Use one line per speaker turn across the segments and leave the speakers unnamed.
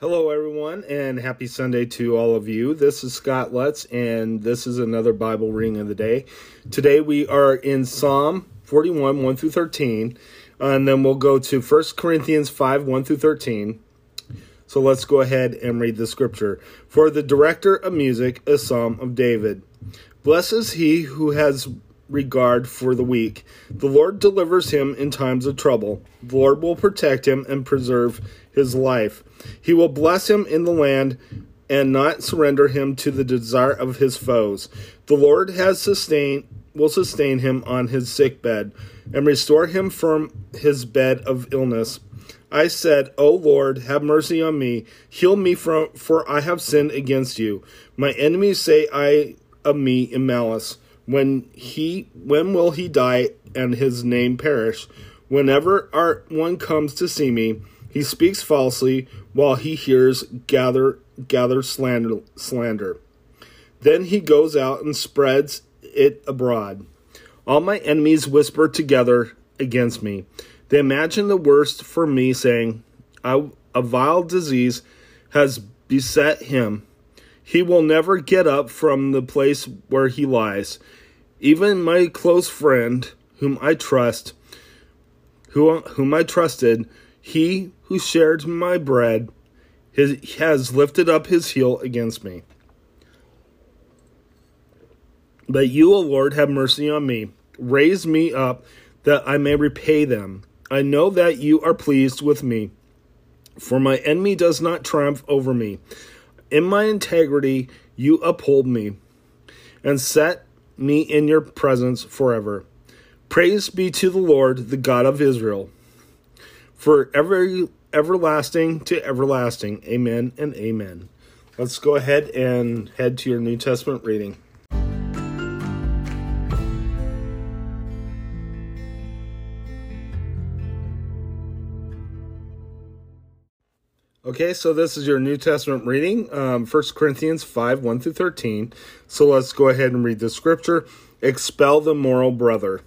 Hello, everyone, and happy Sunday to all of you. This is Scott Lutz, and this is another Bible reading of the day. Today we are in Psalm 41, 1 through 13, and then we'll go to 1 Corinthians 5, 1 through 13. So let's go ahead and read the scripture. For the director of music, a psalm of David. Blessed is he who has regard for the weak. The Lord delivers him in times of trouble. The Lord will protect him and preserve his life. He will bless him in the land and not surrender him to the desire of his foes. The Lord has sustained will sustain him on his sick bed and restore him from his bed of illness. I said, O Lord, have mercy on me, heal me from for I have sinned against you. My enemies say I of me in malice. When he when will he die and his name perish? Whenever our one comes to see me, he speaks falsely while he hears gather gather slander slander. Then he goes out and spreads it abroad. All my enemies whisper together against me. They imagine the worst for me, saying, A vile disease has beset him. He will never get up from the place where he lies. Even my close friend, whom I trust, who, whom I trusted, he who shared my bread his, has lifted up his heel against me. But you, O Lord, have mercy on me. Raise me up that I may repay them. I know that you are pleased with me, for my enemy does not triumph over me. In my integrity, you uphold me and set me in your presence forever. Praise be to the Lord, the God of Israel, for every everlasting to everlasting. Amen and amen. Let's go ahead and head to your New Testament reading. Okay, so this is your New Testament reading, um, 1 Corinthians 5 1 through 13. So let's go ahead and read the scripture. Expel the moral brother.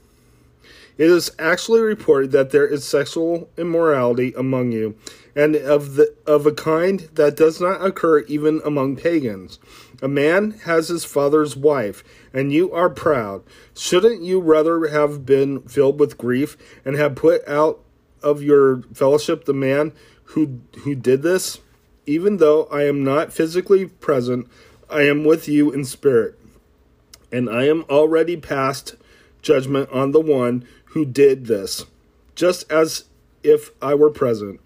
It is actually reported that there is sexual immorality among you, and of the of a kind that does not occur even among pagans. A man has his father's wife, and you are proud. Shouldn't you rather have been filled with grief and have put out of your fellowship the man who who did this? Even though I am not physically present, I am with you in spirit, and I am already past judgment on the one who did this, just as if I were present.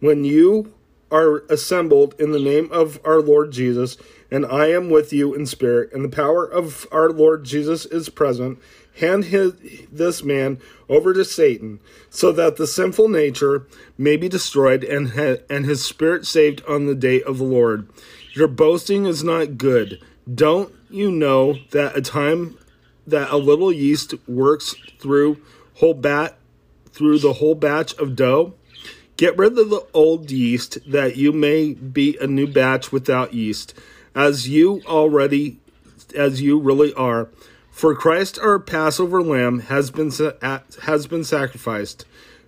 When you are assembled in the name of our Lord Jesus, and I am with you in spirit, and the power of our Lord Jesus is present, hand his, this man over to Satan, so that the sinful nature may be destroyed and, ha- and his spirit saved on the day of the Lord. Your boasting is not good. Don't you know that a time that a little yeast works through whole bat through the whole batch of dough? Get rid of the old yeast that you may be a new batch without yeast, as you already as you really are. For Christ our Passover lamb has been has been sacrificed.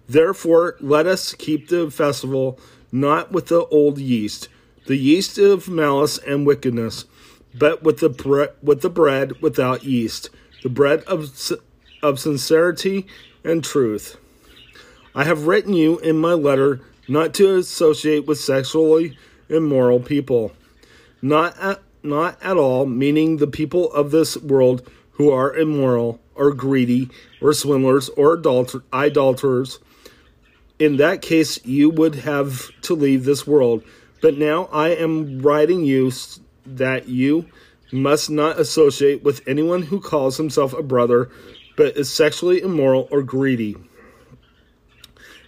Therefore let us keep the festival not with the old yeast, the yeast of malice and wickedness, but with the bre- with the bread without yeast, the bread of of sincerity and truth. I have written you in my letter not to associate with sexually immoral people. Not at, not at all, meaning the people of this world who are immoral or greedy or swindlers or adulter- idolaters. In that case, you would have to leave this world. But now I am writing you that you must not associate with anyone who calls himself a brother but is sexually immoral or greedy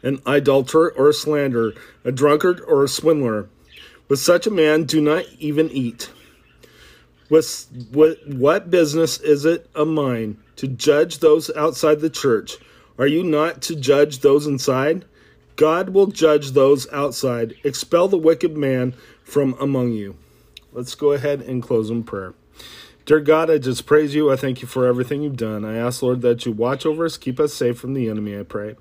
an idolater or a slanderer, a drunkard or a swindler. With such a man, do not even eat. With, what business is it of mine to judge those outside the church? Are you not to judge those inside? God will judge those outside. Expel the wicked man from among you. Let's go ahead and close in prayer. Dear God, I just praise you. I thank you for everything you've done. I ask, Lord, that you watch over us, keep us safe from the enemy, I pray.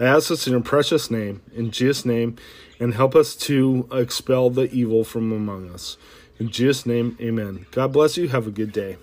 I ask this in your precious name, in Jesus' name, and help us to expel the evil from among us. In Jesus' name, amen. God bless you. Have a good day.